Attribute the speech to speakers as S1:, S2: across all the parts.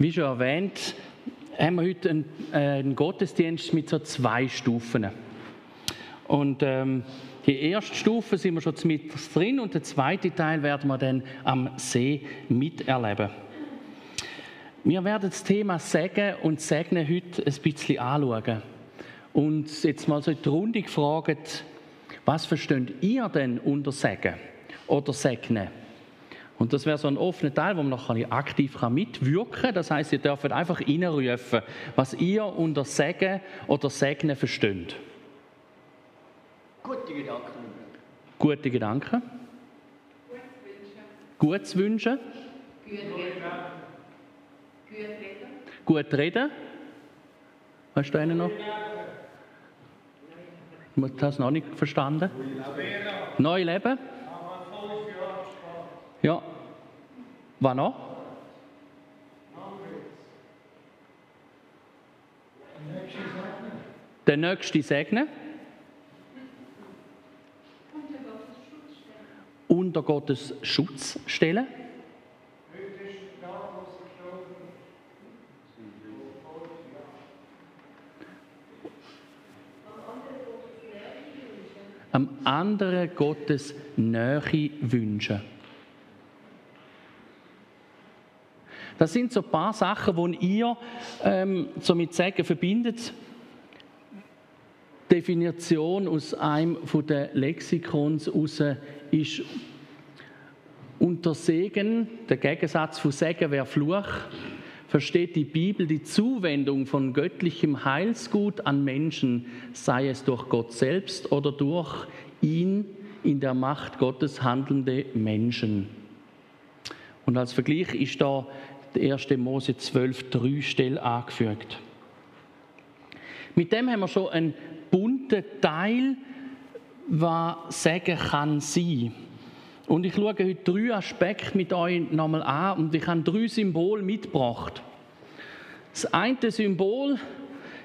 S1: Wie schon erwähnt, haben wir heute einen, äh, einen Gottesdienst mit so zwei Stufen. Und ähm, die erste Stufe sind wir schon mit drin und der zweite Teil werden wir dann am See miterleben. Wir werden das Thema Segen und Segnen heute ein bisschen anschauen. Und jetzt mal so in die Runde gefragt, was versteht ihr denn unter Segen oder Segnen? Und das wäre so ein offener Teil, wo man noch aktiv mitwirken kann. Das heißt, ihr dürft einfach reinrufen, was ihr unter Segen oder Segnen versteht.
S2: Gute Gedanken.
S1: Gute Gedanken. Gutes wünschen.
S3: Gut reden. Gut reden.
S1: Gut reden. Hast du einen noch? Ich habe das noch nicht verstanden. Neu leben. Ja. Was noch? Der nächste segnen. Unter Gottes Schutz stellen. Am anderen Gottes Nähe wünschen. Das sind so ein paar Sachen, die ihr ähm, so mit Sagen verbindet. Definition aus einem von den Lexikons heraus ist unter Segen, der Gegensatz von Segen wäre Fluch, versteht die Bibel die Zuwendung von göttlichem Heilsgut an Menschen, sei es durch Gott selbst oder durch ihn in der Macht Gottes handelnde Menschen. Und als Vergleich ist da der 1. Mose 12, 3 Stelle angefügt. Mit dem haben wir schon einen bunten Teil, was Sagen kann sein. Und ich schaue heute drei Aspekte mit euch nochmal an und ich habe drei Symbole mitgebracht. Das eine Symbol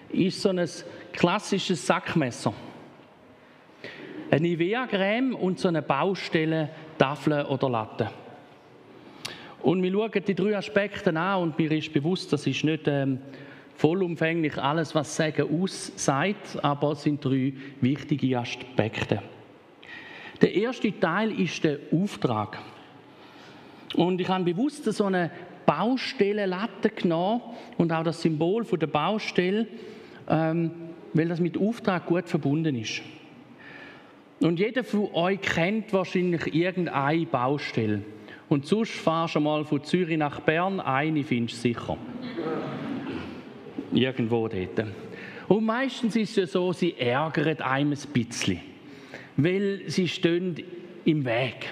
S1: ist so ein klassisches Sackmesser. Eine Nivea-Creme und so eine Baustelle, Tafel oder Latte. Und wir schauen die drei Aspekte an und mir ist bewusst, das ist nicht ähm, vollumfänglich alles, was Sagen aussagt, aber es sind drei wichtige Aspekte. Der erste Teil ist der Auftrag. Und ich habe bewusst so eine Baustellenlatte genommen und auch das Symbol der Baustelle, ähm, weil das mit Auftrag gut verbunden ist. Und jeder von euch kennt wahrscheinlich irgendeine Baustelle. Und sonst fahrst du mal von Zürich nach Bern, eine findest du sicher. Irgendwo dort. Und meistens ist es ja so, sie ärgern einem ein bisschen, weil sie stehen im Weg.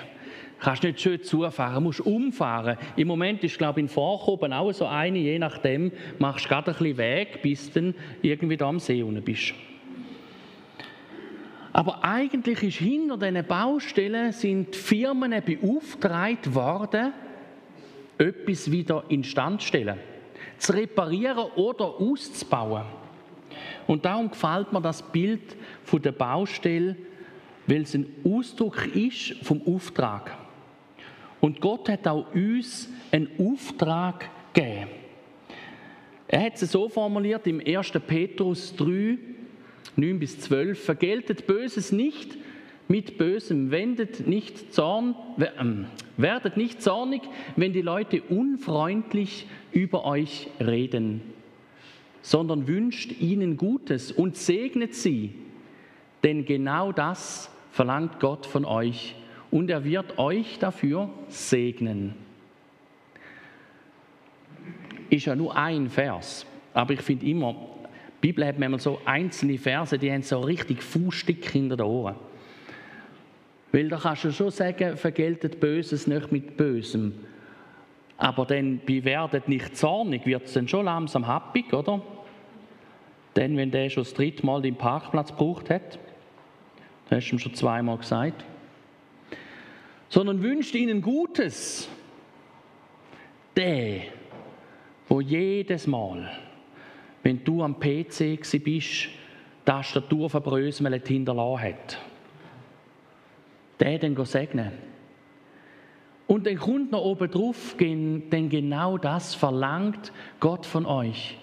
S1: Du kannst nicht schön zufahren, musst umfahren. Im Moment ist, glaube ich, in Vorchoben auch so eine, je nachdem, machst du gerade ein bisschen Weg, bis du dann irgendwie da am See unten bist. Aber eigentlich ist hinter diesen Baustellen sind die Firmen beauftragt worden, etwas wieder instand zu stellen, zu reparieren oder auszubauen. Und darum gefällt mir das Bild von der Baustelle, weil es ein Ausdruck ist vom Auftrag. Und Gott hat auch uns einen Auftrag gegeben. Er hat es so formuliert im 1. Petrus 3, 9 bis 12, vergeltet Böses nicht mit Bösem, wendet nicht Zorn, ähm, werdet nicht zornig, wenn die Leute unfreundlich über euch reden, sondern wünscht ihnen Gutes und segnet sie, denn genau das verlangt Gott von euch und er wird euch dafür segnen. Ist ja nur ein Vers, aber ich finde immer, die Bibel hat manchmal so einzelne Verse, die haben so richtig Fußstück hinter den Ohren. Weil da kannst du schon sagen, vergeltet Böses nicht mit Bösem. Aber dann werdet nicht zornig, wird es dann schon langsam happig, oder? Denn wenn der schon das dritte Mal den Parkplatz gebraucht hat, das hast du ihm schon zweimal gesagt, sondern wünscht ihnen Gutes. Der, wo jedes Mal wenn du am PC bist, die Tastatur verbröselt hinterlassen hat. Den dann segnen. Und dann kommt noch oben drauf, denn genau das verlangt Gott von euch.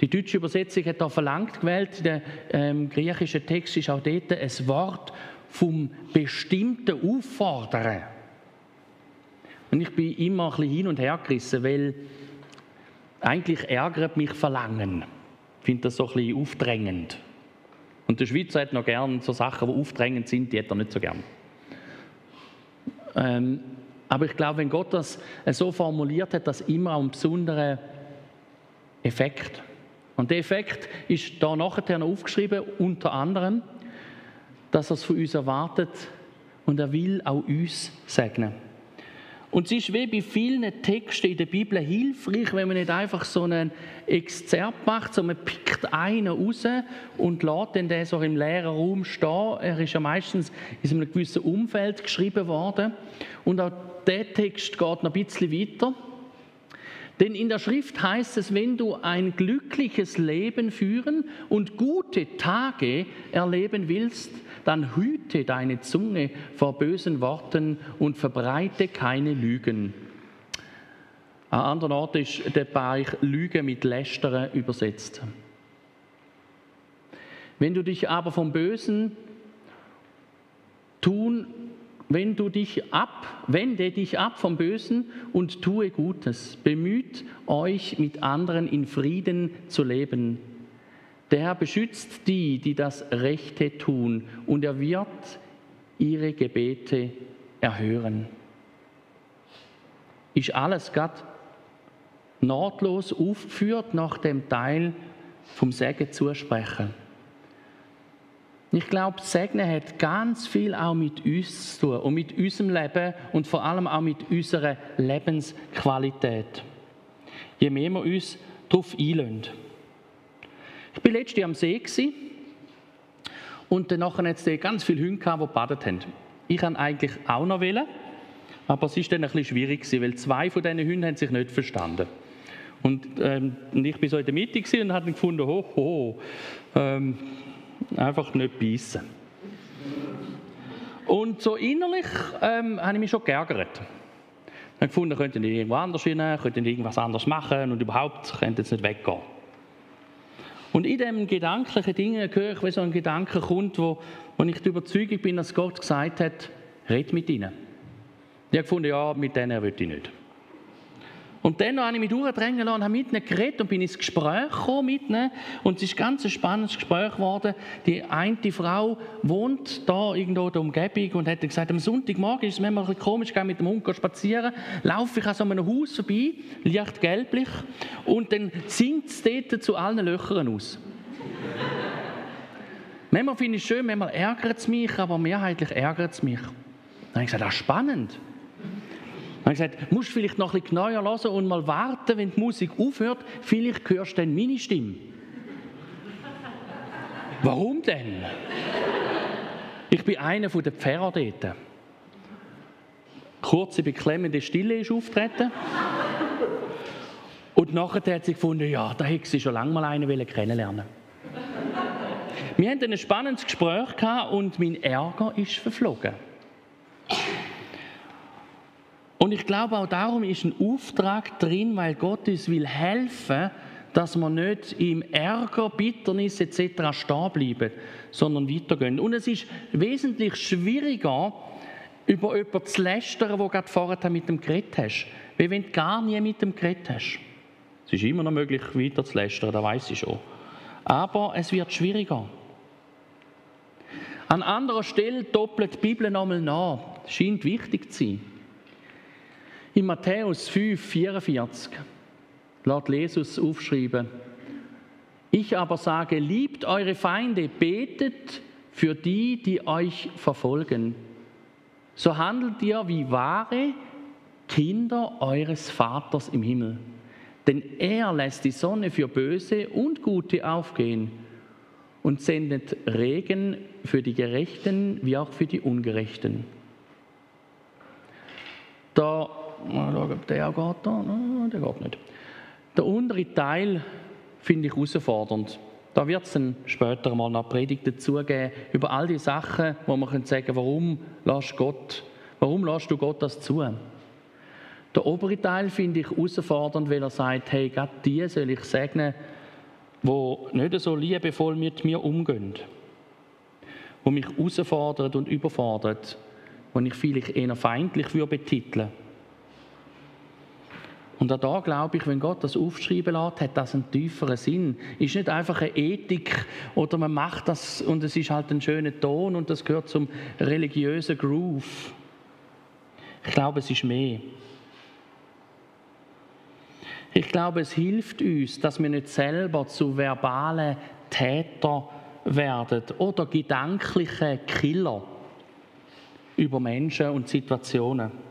S1: Die deutsche Übersetzung hat da verlangt gewählt, der ähm, griechische Text ist auch dort ein Wort vom bestimmten Auffordern. Und ich bin immer ein bisschen hin und her gerissen, weil eigentlich ärgert mich Verlangen. Ich finde das so ein bisschen aufdrängend. Und der Schweizer hat noch gern so Sachen, die aufdrängend sind, die hat er nicht so gern. Ähm, aber ich glaube, wenn Gott das so formuliert hat, dass immer einen besonderen Effekt. Und der Effekt ist da nachher noch aufgeschrieben, unter anderem, dass er es von uns erwartet und er will auch uns segnen. Und es ist wie bei vielen Texten in der Bibel hilfreich, wenn man nicht einfach so einen Exzerpt macht, sondern man pickt einen raus und lässt den, so im leeren Raum stehen. Er ist ja meistens in einem gewissen Umfeld geschrieben worden. Und auch der Text geht noch ein bisschen weiter. Denn in der Schrift heißt es, wenn du ein glückliches Leben führen und gute Tage erleben willst, dann hüte deine Zunge vor bösen Worten und verbreite keine Lügen. An anderen Ort ist der Bereich Lüge mit Lästern übersetzt. Wenn du dich aber vom Bösen tun wenn du dich ab, wende dich ab vom Bösen und tue Gutes. Bemüht euch, mit anderen in Frieden zu leben. Der Herr beschützt die, die das Rechte tun, und er wird ihre Gebete erhören. Ist alles Gott nahtlos aufgeführt nach dem Teil vom Segen zusprechen. Ich glaube, Segnen hat ganz viel auch mit uns zu tun und mit unserem Leben und vor allem auch mit unserer Lebensqualität. Je mehr wir uns darauf einlösen. Ich war letztes Jahr am See und dann hat es ganz viele Hunde die gebadet haben. Ich wollte eigentlich auch noch wählen, aber es war dann bisschen schwierig, weil zwei von diesen Hunden haben sich nicht verstanden. Und, ähm, und ich war so in der Mitte und habe gefunden, ho, ho, ähm, Einfach nicht beißen. Und so innerlich ähm, habe ich mich schon geärgert. Ich habe gefunden, könnten die irgendwo anders hin, könnten die irgendwas anderes machen und überhaupt könnten sie nicht weggehen. Und in diesen gedanklichen Dingen höre ich, wie so ein Gedanke kommt, wo, wo ich der Überzeugung bin, dass Gott gesagt hat, red mit ihnen. Ich habe gefunden, ja, mit denen will ich nicht. Und dann habe ich mich durchdrängen lassen und habe mit ihnen geredet und bin ins Gespräch gekommen mit ihnen. Und es ist ein ganz spannendes Gespräch geworden. Die eine Frau wohnt da irgendwo in der Umgebung und hat gesagt, am Sonntagmorgen ist es manchmal ein bisschen komisch, ich mit dem Hund spazieren, laufe ich an so einem Haus vorbei, leicht gelblich, und dann singt es dort zu allen Löchern aus. manchmal finde ich es schön, manchmal ärgert es mich, aber mehrheitlich ärgert es mich. Dann habe ich gesagt, das ist spannend. Habe ich gesagt, musst vielleicht noch ein bisschen genauer hören und mal warten, wenn die Musik aufhört, vielleicht hörst du dann meine Stimme. Warum denn? Ich bin einer der Pfarrer dort. Kurze, beklemmende Stille ist auftreten. Und nachher hat sie gefunden, ja, da hätte sie schon lange mal einen kennenlernen Wir hatten ein spannendes Gespräch und mein Ärger ist verflogen. Und ich glaube auch darum ist ein Auftrag drin, weil Gott uns will helfen, dass wir nicht im Ärger, Bitternis etc. stehen bleiben, sondern weitergehen. Und es ist wesentlich schwieriger, über jemanden zu lästern, wo gerade vorher mit dem geredet hast, wie wenn du gar nie mit dem geredet hast. Es ist immer noch möglich, weiter zu lästern, das weiß ich schon. Aber es wird schwieriger. An anderer Stelle doppelt die Bibel nochmal nach. Scheint wichtig zu sein. In Matthäus 5, 44 lässt Jesus aufschreiben, ich aber sage, liebt eure Feinde, betet für die, die euch verfolgen. So handelt ihr wie wahre Kinder eures Vaters im Himmel. Denn er lässt die Sonne für Böse und Gute aufgehen und sendet Regen für die Gerechten wie auch für die Ungerechten. Da Mal schauen, ob der geht. Da. Nein, der geht nicht. Der untere Teil finde ich herausfordernd. Da wird es dann später mal noch Predigt dazugeben über all die Sachen, wo man sagen kann, warum lässt Gott Warum lässt du Gott das zu? Der obere Teil finde ich herausfordernd, weil er sagt, hey, gerade die soll ich segnen, die nicht so liebevoll mit mir umgehen, die mich herausfordern und überfordern, die ich vielleicht eher feindlich würde betiteln und auch da glaube ich, wenn Gott das aufschreiben lässt, hat das einen tieferen Sinn. Ist nicht einfach eine Ethik oder man macht das und es ist halt ein schöner Ton und das gehört zum religiösen Groove. Ich glaube, es ist mehr. Ich glaube, es hilft uns, dass wir nicht selber zu verbalen Täter werden oder gedankliche Killer über Menschen und Situationen.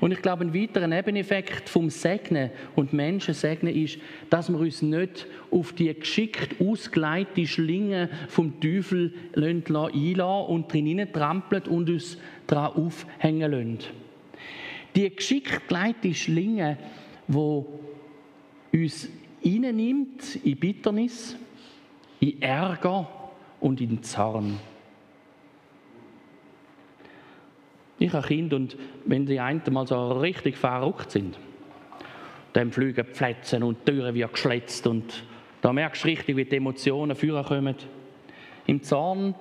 S1: Und ich glaube, ein weiterer Nebeneffekt vom Segnen und Menschen segnen ist, dass wir uns nicht auf die geschickt ausgeleitete Schlinge vom Teufel einlassen und drin trampeln und uns daran aufhängen lassen. Die geschickt geleitete Schlinge, die uns nimmt in Bitternis, in Ärger und in Zorn. Ich habe Kinder und wenn die einen mal so richtig verrückt sind, dann fliegen die Plätze und die Türen wie geschletzt und da merkst du richtig, wie die Emotionen führen kommen. Im Zorn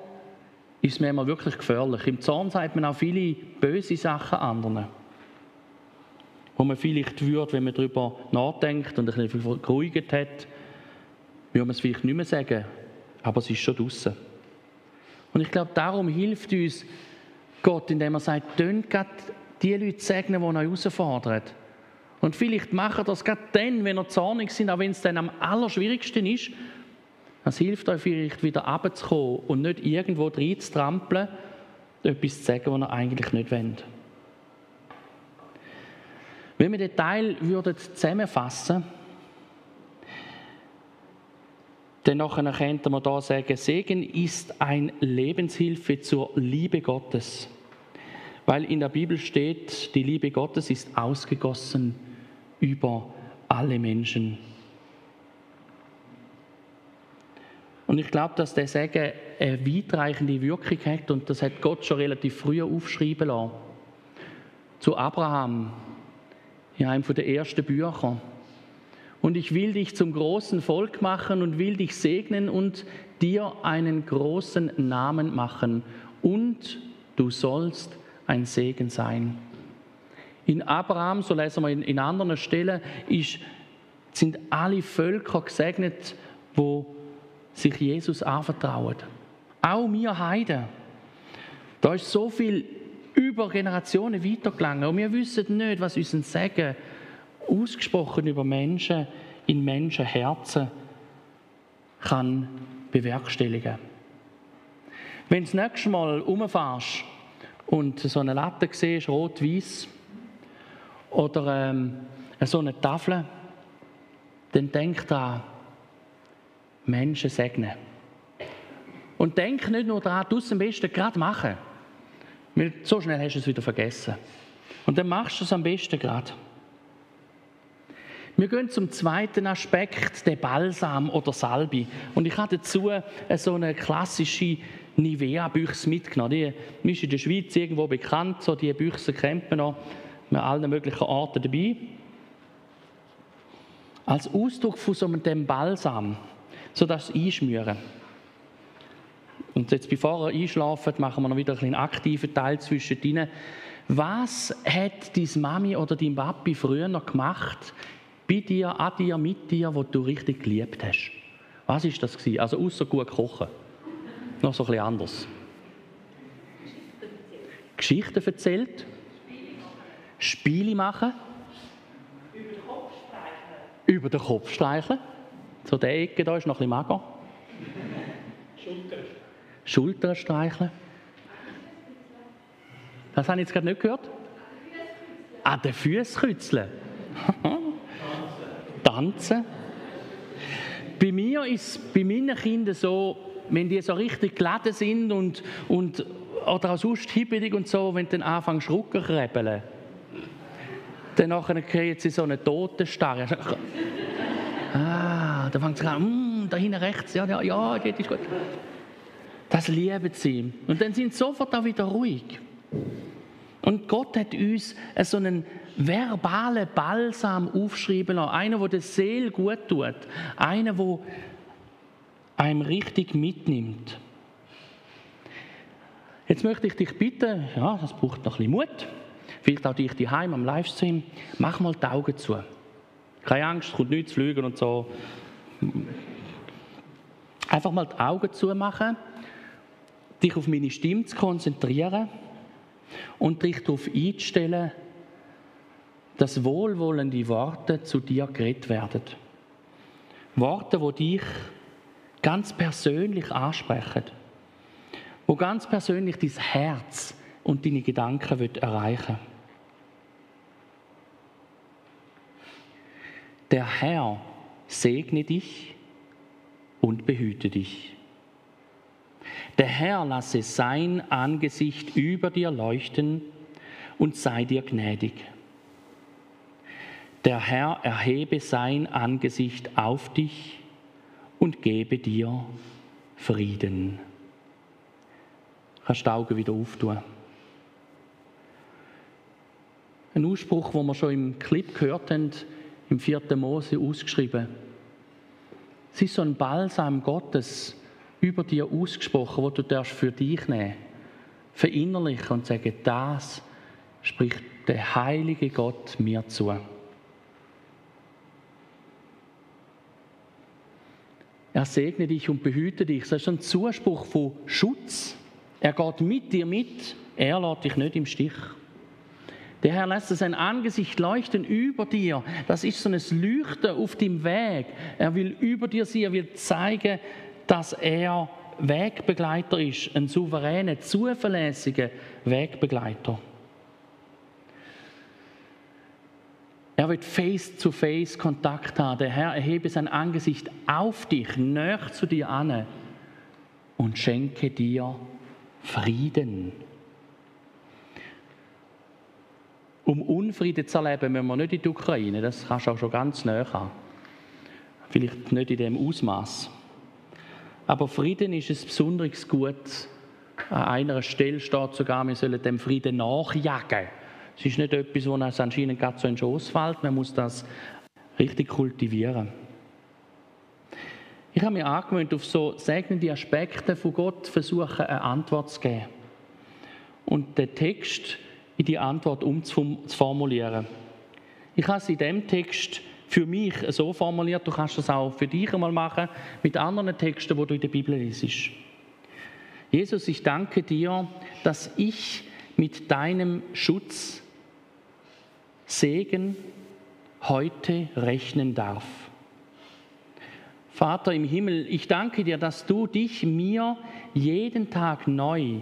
S1: ist es mir wirklich gefährlich. Im Zorn sagt man auch viele böse Sachen anderen. Wo man vielleicht würde, wenn man darüber nachdenkt und ein bisschen geruhigt hat, würde man es vielleicht nicht mehr sagen, aber es ist schon draußen. Und ich glaube, darum hilft uns Gott, indem er sagt, tönt Gott die Leute segnen, die euch herausfordern. Und vielleicht machen das gerade dann, wenn ihr zornig sind, auch wenn es dann am allerschwierigsten ist. Es hilft euch vielleicht wieder runterzukommen und nicht irgendwo reinzutrampeln, etwas zu sagen, was ihr eigentlich nicht wollt. Wenn wir den Teil zusammenfassen würden, dann könnte man da sagen, Segen ist ein Lebenshilfe zur Liebe Gottes. Weil in der Bibel steht, die Liebe Gottes ist ausgegossen über alle Menschen. Und ich glaube, dass der Segen eine weitreichende Wirkung hat und das hat Gott schon relativ früh aufschreiben lassen. Zu Abraham, in einem der ersten Bücher. Und ich will dich zum großen Volk machen und will dich segnen und dir einen großen Namen machen. Und du sollst ein Segen sein. In Abraham, so lesen wir in, in anderen Stellen, ist, sind alle Völker gesegnet, wo sich Jesus anvertrauen. Auch wir Heiden. Da ist so viel über Generationen weitergegangen. Und wir wissen nicht, was uns ein Segen ausgesprochen über Menschen in Menschenherzen kann bewerkstelligen. Wenn du das nächste Mal umfährst und so eine Latte siehst, rot-weiß, oder ähm, so eine Tafel, dann denk daran, Menschen segnen. Und denk nicht nur daran, du es am besten gerade machen. Weil so schnell hast du es wieder vergessen. Und dann machst du es am besten gerade. Wir gehen zum zweiten Aspekt, der Balsam oder Salbi. Und ich habe dazu so eine klassische Nivea-Büchse mitgenommen. Die ist in der Schweiz irgendwo bekannt, so die Büchse kennt man noch mit allen möglichen Arten dabei. Als Ausdruck von so einem Balsam, so das einschmieren. Und jetzt, bevor ihr einschlaft, machen wir noch wieder einen aktiven Teil zwischendrin. Was hat deine Mami oder dein Papi früher noch gemacht bei dir, an dir, mit dir, wo du richtig geliebt hast. Was ist das gewesen? Also außer gut kochen. Noch so ein bisschen anders. Geschichten erzählt. Spiele machen. Über den Kopf streicheln. Über den Kopf streicheln. So der Ecke da ist noch ein bisschen mager. Schultern. Schultern streicheln. Das habe ich jetzt gerade nicht gehört. An den Füßen kützeln. tanzen. Bei mir ist bei meinen Kindern so, wenn die so richtig geladen sind und, und oder auch sonst hibbelig und so, wenn dann anfangen Schrucken krebeln, dann nachher kriegen sie so eine Totenstarre. Ah, dann fängt sie an, mm, da hinten rechts, ja, ja, ja, geht ist gut. Das lieben sie. Und dann sind sie sofort auch wieder ruhig. Und Gott hat uns so einen verbalen Balsam aufschreiben lassen. Einer, der der Seele gut tut. Einer, der einem richtig mitnimmt. Jetzt möchte ich dich bitten, ja, das braucht noch ein bisschen Mut, vielleicht auch dich daheim am Livestream, mach mal die Augen zu. Keine Angst, kommt nichts zu fliegen und so. Einfach mal die Augen zu machen, dich auf meine Stimme zu konzentrieren und dich darauf einzustellen, dass wohlwollende Worte zu dir geredet werden. Worte, wo dich ganz persönlich ansprechen, wo ganz persönlich dein Herz und deine Gedanken erreichen Der Herr segne dich und behüte dich. Der Herr lasse sein Angesicht über dir leuchten und sei dir gnädig. Der Herr erhebe sein Angesicht auf dich und gebe dir Frieden. Kannst die Augen wieder auftun. Ein Ausspruch, den wir schon im Clip gehört haben, im 4. Mose ausgeschrieben. Es ist so ein Balsam Gottes über dir ausgesprochen, wo du darfst für dich nehmen, verinnerlichen und sagen, das spricht der heilige Gott mir zu. Er segne dich und behüte dich. Das ist ein Zuspruch von Schutz. Er geht mit dir mit, er lässt dich nicht im Stich. Der Herr lässt sein Angesicht leuchten über dir. Das ist so ein Leuchten auf dem Weg. Er will über dir sein, er will zeigen, dass er Wegbegleiter ist, ein souveräner, zuverlässiger Wegbegleiter. Er wird face-to-face Kontakt haben. Der Herr erhebe sein Angesicht auf dich, näher zu dir an und schenke dir Frieden. Um Unfrieden zu erleben, müssen wir nicht in die Ukraine. Das kannst du auch schon ganz näher haben. Vielleicht nicht in dem Ausmaß. Aber Frieden ist ein besonderes Gut. An einer Stelle steht sogar, wir sollen dem Frieden nachjagen. Es ist nicht etwas, das anscheinend gerade so in den Schoss fällt. Man muss das richtig kultivieren. Ich habe mir angewöhnt, auf so segnende Aspekte von Gott versuchen, eine Antwort zu geben. Und den Text in die Antwort umzuformulieren. Ich habe es in dem Text für mich so formuliert, du kannst das auch für dich einmal machen, mit anderen Texten, wo du in der Bibel liest. Jesus, ich danke dir, dass ich mit deinem Schutz, Segen heute rechnen darf. Vater im Himmel, ich danke dir, dass du dich mir jeden Tag neu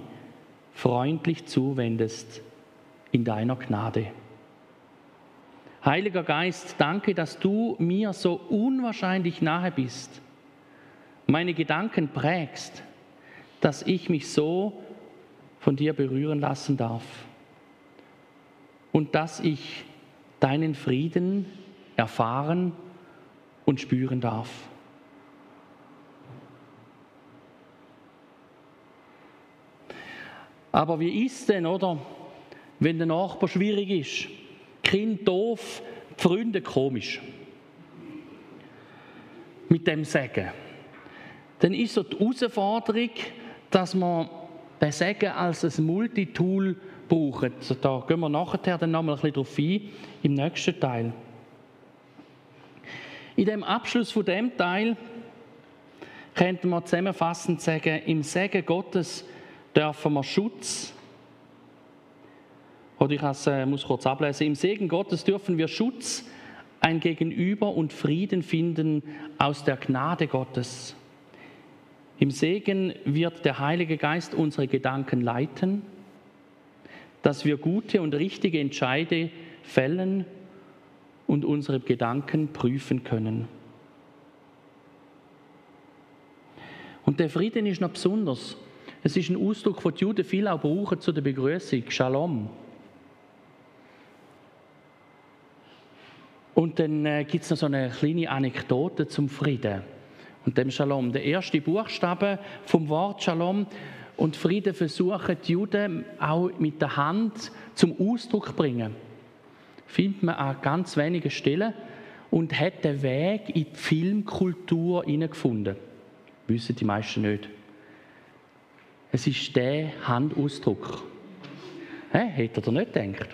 S1: freundlich zuwendest in deiner Gnade. Heiliger Geist, danke, dass du mir so unwahrscheinlich nahe bist, meine Gedanken prägst, dass ich mich so von dir berühren lassen darf und dass ich deinen Frieden erfahren und spüren darf. Aber wie ist denn, oder? wenn der Nachbar schwierig ist, Kind doof, Freunde komisch. Mit dem Segen. Dann ist so die Herausforderung, dass man den Segen als ein Multitool braucht. Also da gehen wir nachher dann nochmal ein bisschen drauf ein, im nächsten Teil. In dem Abschluss von dem Teil könnte man zusammenfassend sagen, im Segen Gottes dürfen wir Schutz oder ich äh, muss kurz ablesen. Im Segen Gottes dürfen wir Schutz, ein Gegenüber und Frieden finden aus der Gnade Gottes. Im Segen wird der Heilige Geist unsere Gedanken leiten, dass wir gute und richtige Entscheide fällen und unsere Gedanken prüfen können. Und der Frieden ist noch besonders. Es ist ein Ausdruck, den die Juden viel auch brauchen zu der Begrüßung, Shalom. Und dann äh, gibt es noch so eine kleine Anekdote zum Frieden. und dem Shalom. Der erste Buchstabe vom Wort Shalom und Frieden versuchen die Juden auch mit der Hand zum Ausdruck zu bringen. Findet man an ganz wenigen Stellen und hat den Weg in die Filmkultur hineingefunden. Wissen die meisten nicht. Es ist der Handausdruck. Hä? Hätte er nicht gedacht?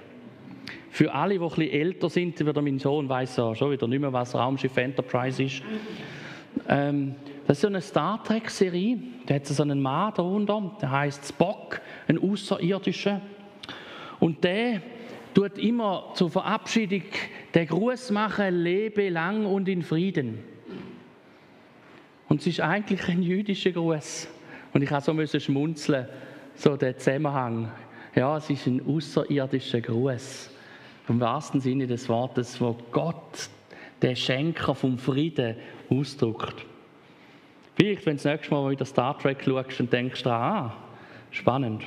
S1: Für alle, die etwas älter sind, wieder mein Sohn weiß ja schon wieder nicht mehr, was Raumschiff Enterprise ist. Ähm, das ist so eine Star Trek-Serie. Da hat so einen Mann darunter, der heißt Spock, ein Außerirdischer. Und der tut immer zur Verabschiedung den Gruß machen, lebe lang und in Frieden. Und es ist eigentlich ein jüdischer Gruß. Und ich musste so schmunzeln, so der Zusammenhang. Ja, es ist ein außerirdischer Gruß im wahrsten Sinne des Wortes, wo Gott, der Schenker vom Frieden, ausdrückt. Vielleicht, wenn du das nächste Mal wieder Star Trek schaust und denkst, ah, spannend.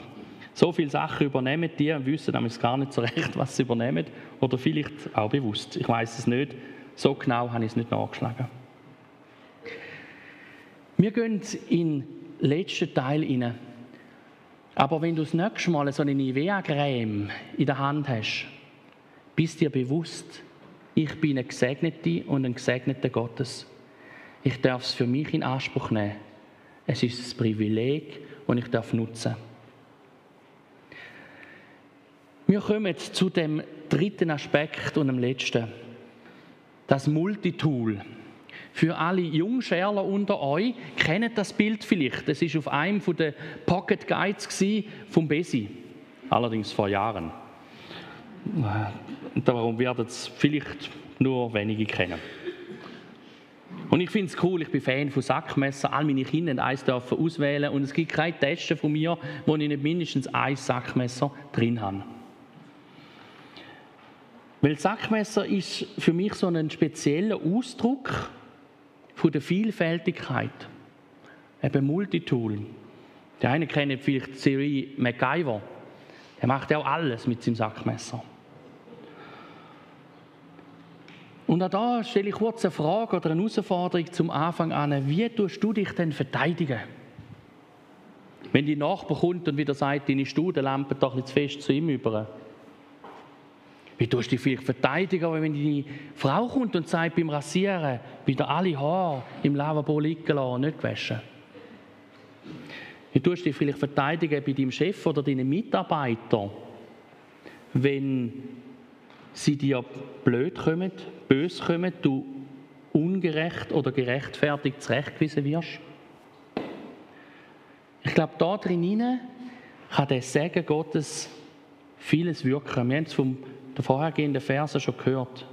S1: So viele Sachen übernehmen die und wissen nämlich gar nicht so recht, was sie übernehmen. Oder vielleicht auch bewusst. Ich weiß es nicht. So genau habe ich es nicht nachgeschlagen. Wir gehen in den letzten Teil hinein. Aber wenn du das nächste Mal so eine Nivea-Creme in der Hand hast, bist dir bewusst, ich bin eine Gesegnete und ein Gesegneter Gottes. Ich darf es für mich in Anspruch nehmen. Es ist ein Privileg und ich darf nutzen. Wir kommen zu dem dritten Aspekt und dem letzten. Das Multitool. Für alle Jungschärler unter euch kennen das Bild vielleicht. Das ist auf einem der Pocket Guides vom Besi. Allerdings vor Jahren. Darum werden es vielleicht nur wenige kennen. Und ich finde es cool, ich bin Fan von Sackmesser. All meine Kinder eins dürfen auswählen und es gibt keine Testen von mir, wo ich nicht mindestens ein Sackmesser drin habe. Weil Sackmesser ist für mich so ein spezieller Ausdruck von der Vielfältigkeit. Eben Multitool. Der eine kennt vielleicht die Serie MacGyver. Der macht ja auch alles mit seinem Sackmesser. Und auch da stelle ich kurz eine Frage oder eine Herausforderung zum Anfang an. Wie tust du dich denn verteidigen? Wenn die Nachbar kommt und wieder sagt, deine Studenlampe doch nicht zu fest zu ihm über. Wie tust du dich vielleicht verteidigen, wenn deine Frau kommt und sagt beim Rasieren, wieder alle Haare im Lavabo liegen lassen und nicht waschen? Wie tust du dich vielleicht verteidigen bei deinem Chef oder deinen Mitarbeitern, wenn sie dir blöd kommen, bös kommen, du ungerecht oder gerechtfertigt zurechtgewiesen wirst. Ich glaube, da drin kann der Segen Gottes vieles wirken. Wir haben es vom vorhergehenden Verse schon gehört.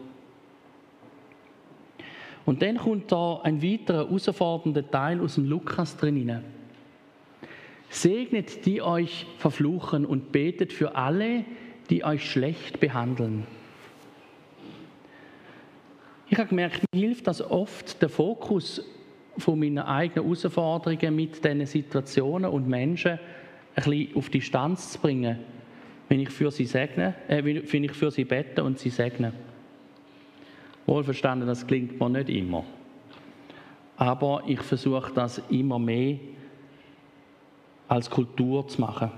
S1: Und dann kommt da ein weiterer herausfordernder Teil aus dem Lukas drin. Segnet die euch verfluchen und betet für alle, die euch schlecht behandeln. Ich habe gemerkt, mir hilft das oft, den Fokus von meinen eigenen Herausforderungen mit diesen Situationen und Menschen ein bisschen auf Distanz zu bringen, wenn ich für sie segne, äh, wenn ich für sie bete und sie segne. Wohlverstanden, das klingt mir nicht immer. Aber ich versuche das immer mehr als Kultur zu machen.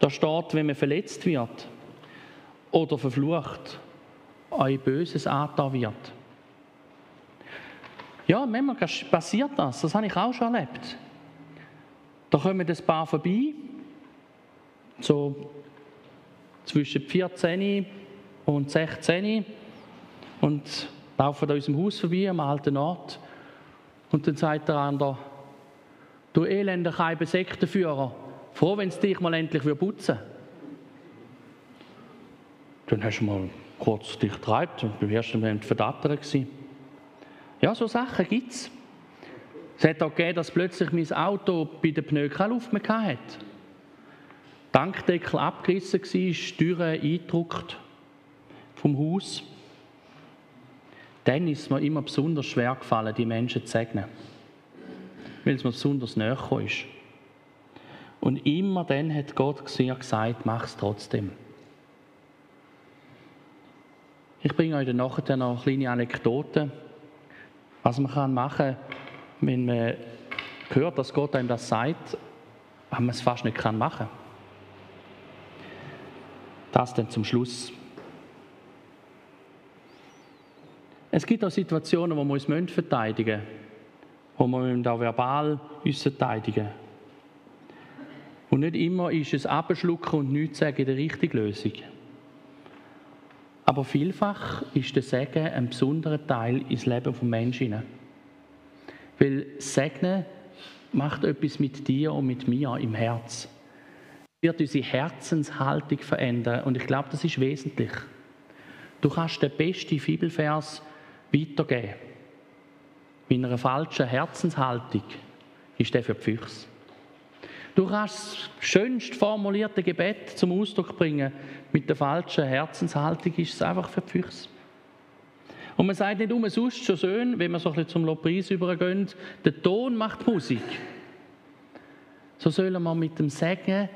S1: Da steht, wenn man verletzt wird oder verflucht euch Böses angetan wird. Ja, manchmal passiert das. Das habe ich auch schon erlebt. Da kommen ein paar vorbei, so zwischen 14 und 16 und laufen an unserem Haus vorbei, am alten Ort. Und dann sagt der andere, du elender Keibe Sektenführer, froh, wenn es dich mal endlich putzen würde. Dann hast du mal kurz dich treibt. Beim ersten Moment verdattert Ja, so Sachen gibt es. Es hat auch gegeben, dass plötzlich mein Auto bei den Pneu keine Luft mehr hatte. Tankdeckel abgerissen war, Türen eingedruckt vom Haus. Dann ist es mir immer besonders schwer gefallen, die Menschen zu segnen. Weil es mir besonders näher ist. Und immer dann hat Gott gesagt, mach es trotzdem. Ich bringe euch dann nachher noch kleine Anekdoten, was man machen kann wenn man hört, dass Gott einem das sagt, aber man es fast nicht kann machen. Das dann zum Schluss. Es gibt auch Situationen, wo wir uns verteidigen müssen, wo wir uns auch verbal uns verteidigen Und nicht immer ist es abschlucken und nichts sagen die richtige Lösung. Aber vielfach ist der Segen ein besonderer Teil ins Leben des Menschen. Weil Segnen macht etwas mit dir und mit mir im Herz. Wird unsere Herzenshaltung verändern und ich glaube, das ist wesentlich. Du kannst den besten Bibelvers weitergeben. Mit einer falschen Herzenshaltung ist der für die Füchse. Du kannst das schönst formulierte Gebet zum Ausdruck bringen. Mit der falschen Herzenshaltung ist es einfach für die Füchse. Und man sagt nicht umsonst schon schön, wenn man so ein bisschen zum Lobpreis übergeht, der Ton macht Musik. So sollen wir mit dem Segen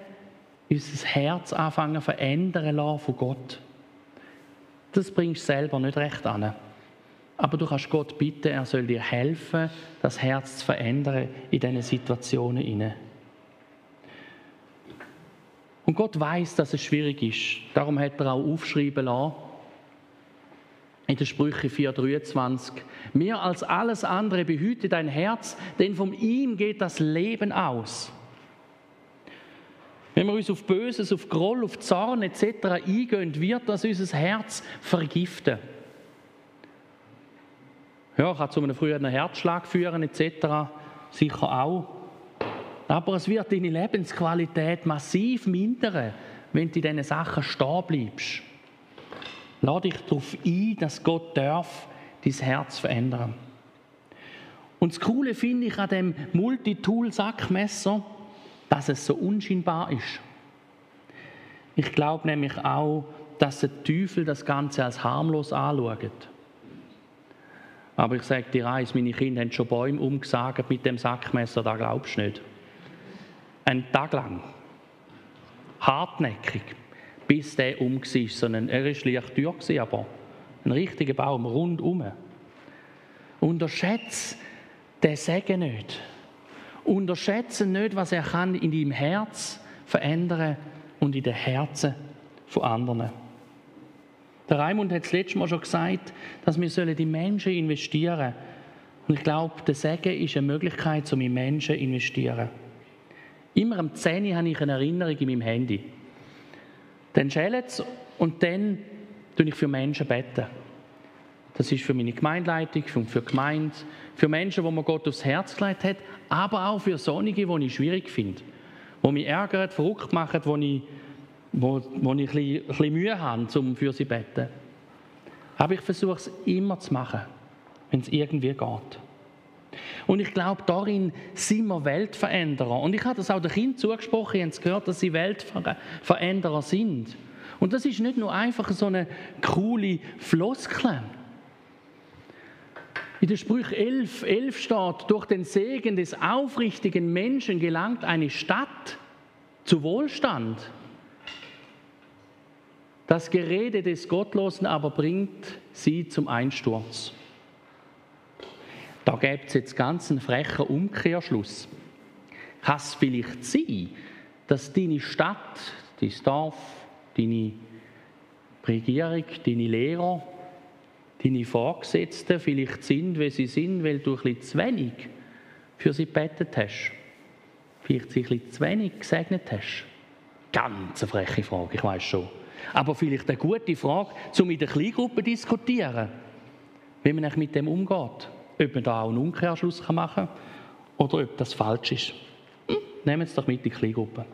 S1: unser Herz anfangen verändern lassen von Gott. Das bringst du selber nicht recht an. Aber du kannst Gott bitten, er soll dir helfen, das Herz zu verändern in diesen Situationen hinein. Und Gott weiß, dass es schwierig ist. Darum hat er auch aufschreiben lassen, in der Sprüche 4,23. Mehr als alles andere behüte dein Herz, denn von ihm geht das Leben aus. Wenn wir uns auf Böses, auf Groll, auf Zorn etc. eingehen, wird das unser Herz vergiften. Ja, kann zu einem früheren Herzschlag führen etc. Sicher auch. Aber es wird deine Lebensqualität massiv mindern, wenn du in diesen Sachen stehen bleibst. Lass dich darauf ein, dass Gott darf dein Herz verändern. Und das Coole finde ich an dem Multitool-Sackmesser, dass es so unscheinbar ist. Ich glaube nämlich auch, dass der Teufel das Ganze als harmlos anschaut. Aber ich sage dir eins, meine Kinder haben schon Bäume umgesagt mit dem Sackmesser, da glaubst du nicht. Ein Tag lang. Hartnäckig bis der um war. Sondern er war leicht teuer, aber ein richtiger Baum rundum. Unterschätze den Segen nicht. Unterschätze nicht, was er kann in deinem Herz verändern und in den Herzen von anderen. Der Raimund hat das letzte Mal schon gesagt, dass wir die Menschen investieren sollen. Und ich glaube, der Segen ist eine Möglichkeit, um in Menschen zu investieren. Immer am 10 habe ich eine Erinnerung in meinem Handy. Dann schält es und dann tue ich für Menschen beten. Das ist für meine Gemeindeleitung, für die Gemeinde, für Menschen, wo man Gott aufs Herz gelegt hat, aber auch für Sonnige, die ich schwierig finde, die mich ärgern, verrückt machen, wo ich, wo, wo ich ein bisschen, ein bisschen Mühe habe, um für sie zu beten. Aber ich versuche es immer zu machen, wenn es irgendwie geht. Und ich glaube, darin sind wir Weltveränderer. Und ich habe das auch den Kindern zugesprochen, ihr habt gehört, dass sie Weltveränderer sind. Und das ist nicht nur einfach so eine coole Floskel. In der Sprüch 11, 11 steht, durch den Segen des aufrichtigen Menschen gelangt eine Stadt zu Wohlstand. Das Gerede des Gottlosen aber bringt sie zum Einsturz. Da gibt es jetzt ganz einen frechen Umkehrschluss. Kann es vielleicht sein, dass deine Stadt, dein Dorf, deine Regierung, deine Lehrer, deine Vorgesetzten vielleicht sind, wie sie sind, weil du ein bisschen zu wenig für sie gebetet hast? Vielleicht sie ein bisschen zu wenig gesegnet hast? Ganz eine freche Frage, ich weiß schon. Aber vielleicht eine gute Frage, um in der Kleingruppe zu diskutieren, wie man mit dem umgeht ob man da auch einen Umkehrschluss machen kann oder ob das falsch ist. Hm, nehmen Sie es doch mit in die Kleingruppe.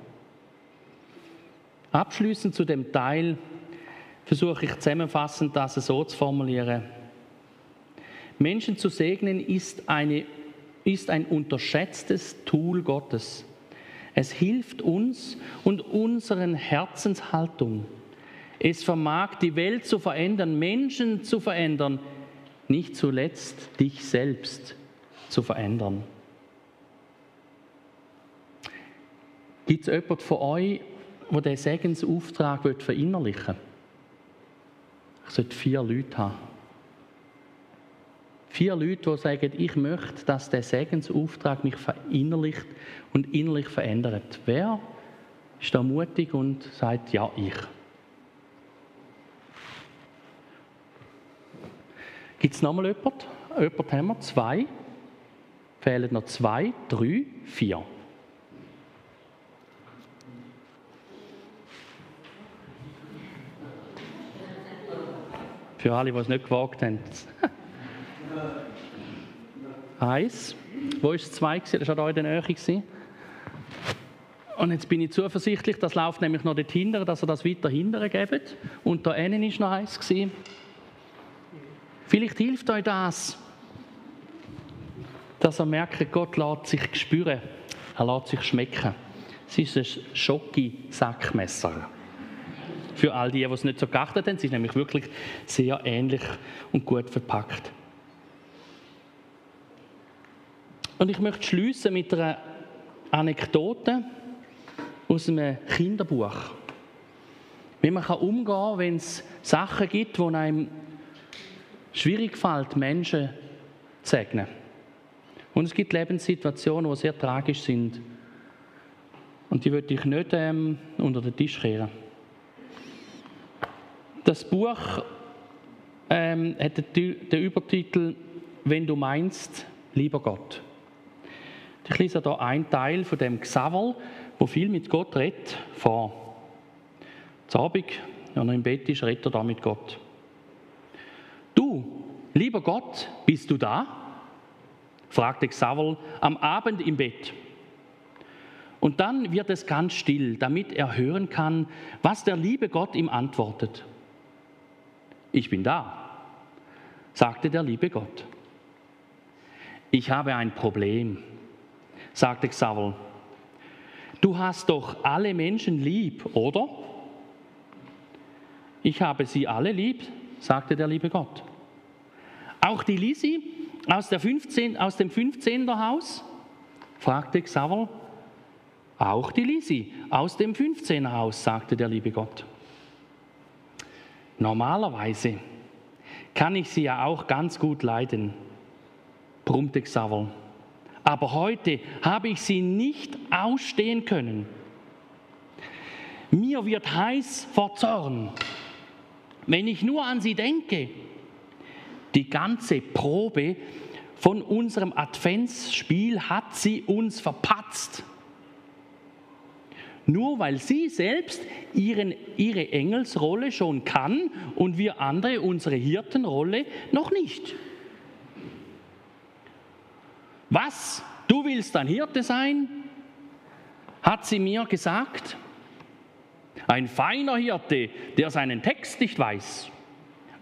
S1: Abschließend zu dem Teil versuche ich zusammenfassend das so zu formulieren. Menschen zu segnen ist, eine, ist ein unterschätztes Tool Gottes. Es hilft uns und unseren Herzenshaltung. Es vermag die Welt zu verändern, Menschen zu verändern, nicht zuletzt dich selbst zu verändern. Gibt es jemanden von euch, der diesen Segensauftrag verinnerlichen will? Ich sollte vier Leute haben. Vier Leute, die sagen, ich möchte, dass der Segensauftrag mich verinnerlicht und innerlich verändert. Wer ist da mutig und sagt, ja, ich? Gibt es nochmal jemanden? Jemand haben wir? Zwei? Fehlen noch zwei, drei, vier. Für alle, die es nicht gewagt haben. Eins. Wo war es zwei? Das war hier in der Nähe. Und jetzt bin ich zuversichtlich, das läuft nämlich noch dort hinten, dass er das weiter hinten gebt. Und da innen war noch eins. Vielleicht hilft euch das, dass er merkt, Gott lässt sich spüren, er lässt sich schmecken. Es ist ein Schocki-Sackmesser. Für all die, die es nicht so geachtet haben, es ist nämlich wirklich sehr ähnlich und gut verpackt. Und ich möchte schließen mit einer Anekdote aus einem Kinderbuch. Wie man umgehen kann, wenn es Sachen gibt, die einem schwierig fällt, Menschen zu segnen. Und es gibt Lebenssituationen, die sehr tragisch sind. Und die würde ich nicht ähm, unter den Tisch kehren. Das Buch ähm, hat den Übertitel Wenn du meinst, lieber Gott. Ich lese hier einen Teil von dem Xaver, wo viel mit Gott redet, vor. Abend, wenn er im Bett ist, redet er da mit Gott. Du, lieber Gott, bist du da? fragte Xaver am Abend im Bett. Und dann wird es ganz still, damit er hören kann, was der liebe Gott ihm antwortet. Ich bin da, sagte der liebe Gott. Ich habe ein Problem, sagte Xaver. Du hast doch alle Menschen lieb, oder? Ich habe sie alle lieb, sagte der liebe Gott. Auch die Lisi aus, der 15, aus dem 15er Haus? fragte Xaver. Auch die Lisi aus dem 15er Haus, sagte der liebe Gott. Normalerweise kann ich sie ja auch ganz gut leiden, brummte Xaver. Aber heute habe ich sie nicht ausstehen können. Mir wird heiß vor Zorn, wenn ich nur an sie denke. Die ganze Probe von unserem Adventsspiel hat sie uns verpatzt. Nur weil sie selbst ihren, ihre Engelsrolle schon kann und wir andere unsere Hirtenrolle noch nicht. Was? Du willst ein Hirte sein? Hat sie mir gesagt. Ein feiner Hirte, der seinen Text nicht weiß.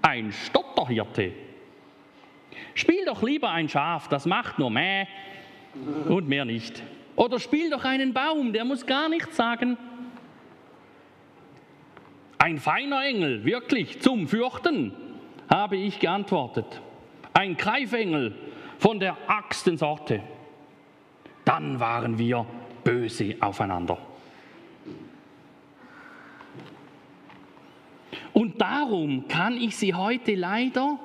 S1: Ein Stotterhirte. Spiel doch lieber ein Schaf, das macht nur Mäh und mehr nicht. Oder spiel doch einen Baum, der muss gar nichts sagen. Ein feiner Engel, wirklich zum Fürchten, habe ich geantwortet. Ein Greifengel von der ärgsten Sorte. Dann waren wir böse aufeinander. Und darum kann ich sie heute leider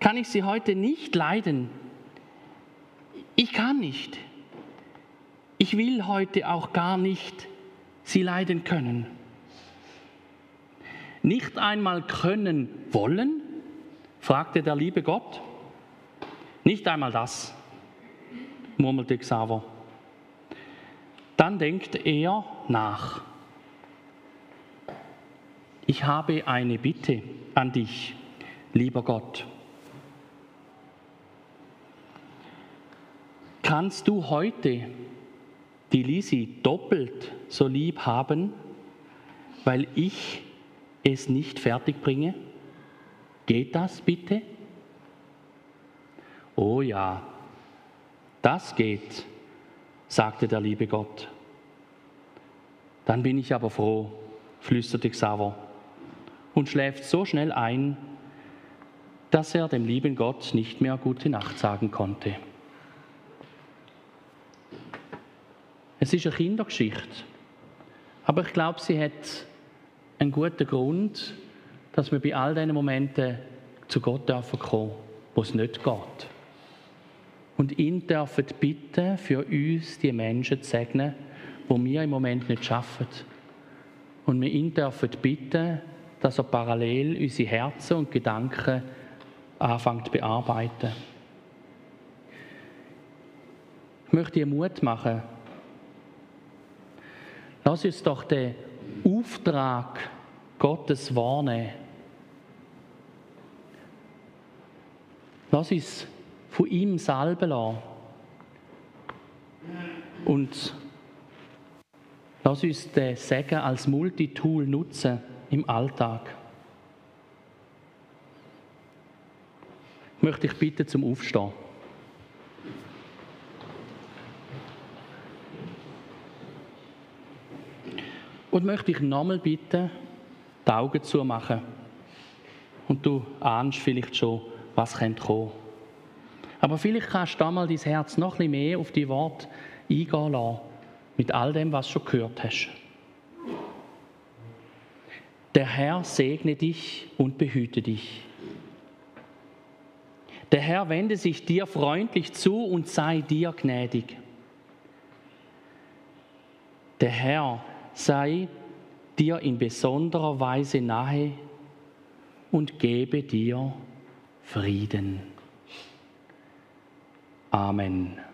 S1: kann ich sie heute nicht leiden. Ich kann nicht. Ich will heute auch gar nicht sie leiden können. Nicht einmal können wollen? fragte der liebe Gott. Nicht einmal das, murmelte Xaver. Dann denkt er nach. Ich habe eine Bitte an dich, lieber Gott. Kannst du heute die Lisi doppelt so lieb haben, weil ich es nicht fertig bringe? Geht das bitte? Oh ja, das geht, sagte der liebe Gott. Dann bin ich aber froh, flüsterte Xaver und schläft so schnell ein, dass er dem lieben Gott nicht mehr gute Nacht sagen konnte. Es ist eine Kindergeschichte. Aber ich glaube, sie hat einen guten Grund, dass wir bei all diesen Momenten zu Gott dürfen kommen, wo es nicht geht. Und ihn dürfen bitten, für uns die Menschen zu segnen, wo wir im Moment nicht schaffen. Und wir ihn dürfen bitten, dass er parallel unsere Herzen und Gedanken anfängt zu bearbeiten. Ich möchte dir Mut machen. Lass uns doch den Auftrag Gottes wahrnehmen. Lass uns von ihm salben lassen. Und lass uns den Segen als Multitool nutzen im Alltag. Ich möchte dich bitten zum Aufstehen. Und möchte ich nochmal bitten, die Augen zu machen. Und du ahnst vielleicht schon, was könnte. Aber vielleicht kannst du da dein Herz noch ein bisschen mehr auf die Worte eingehen lassen, mit all dem, was du schon gehört hast. Der Herr segne dich und behüte dich. Der Herr wende sich dir freundlich zu und sei dir gnädig. Der Herr sei dir in besonderer Weise nahe und gebe dir Frieden. Amen.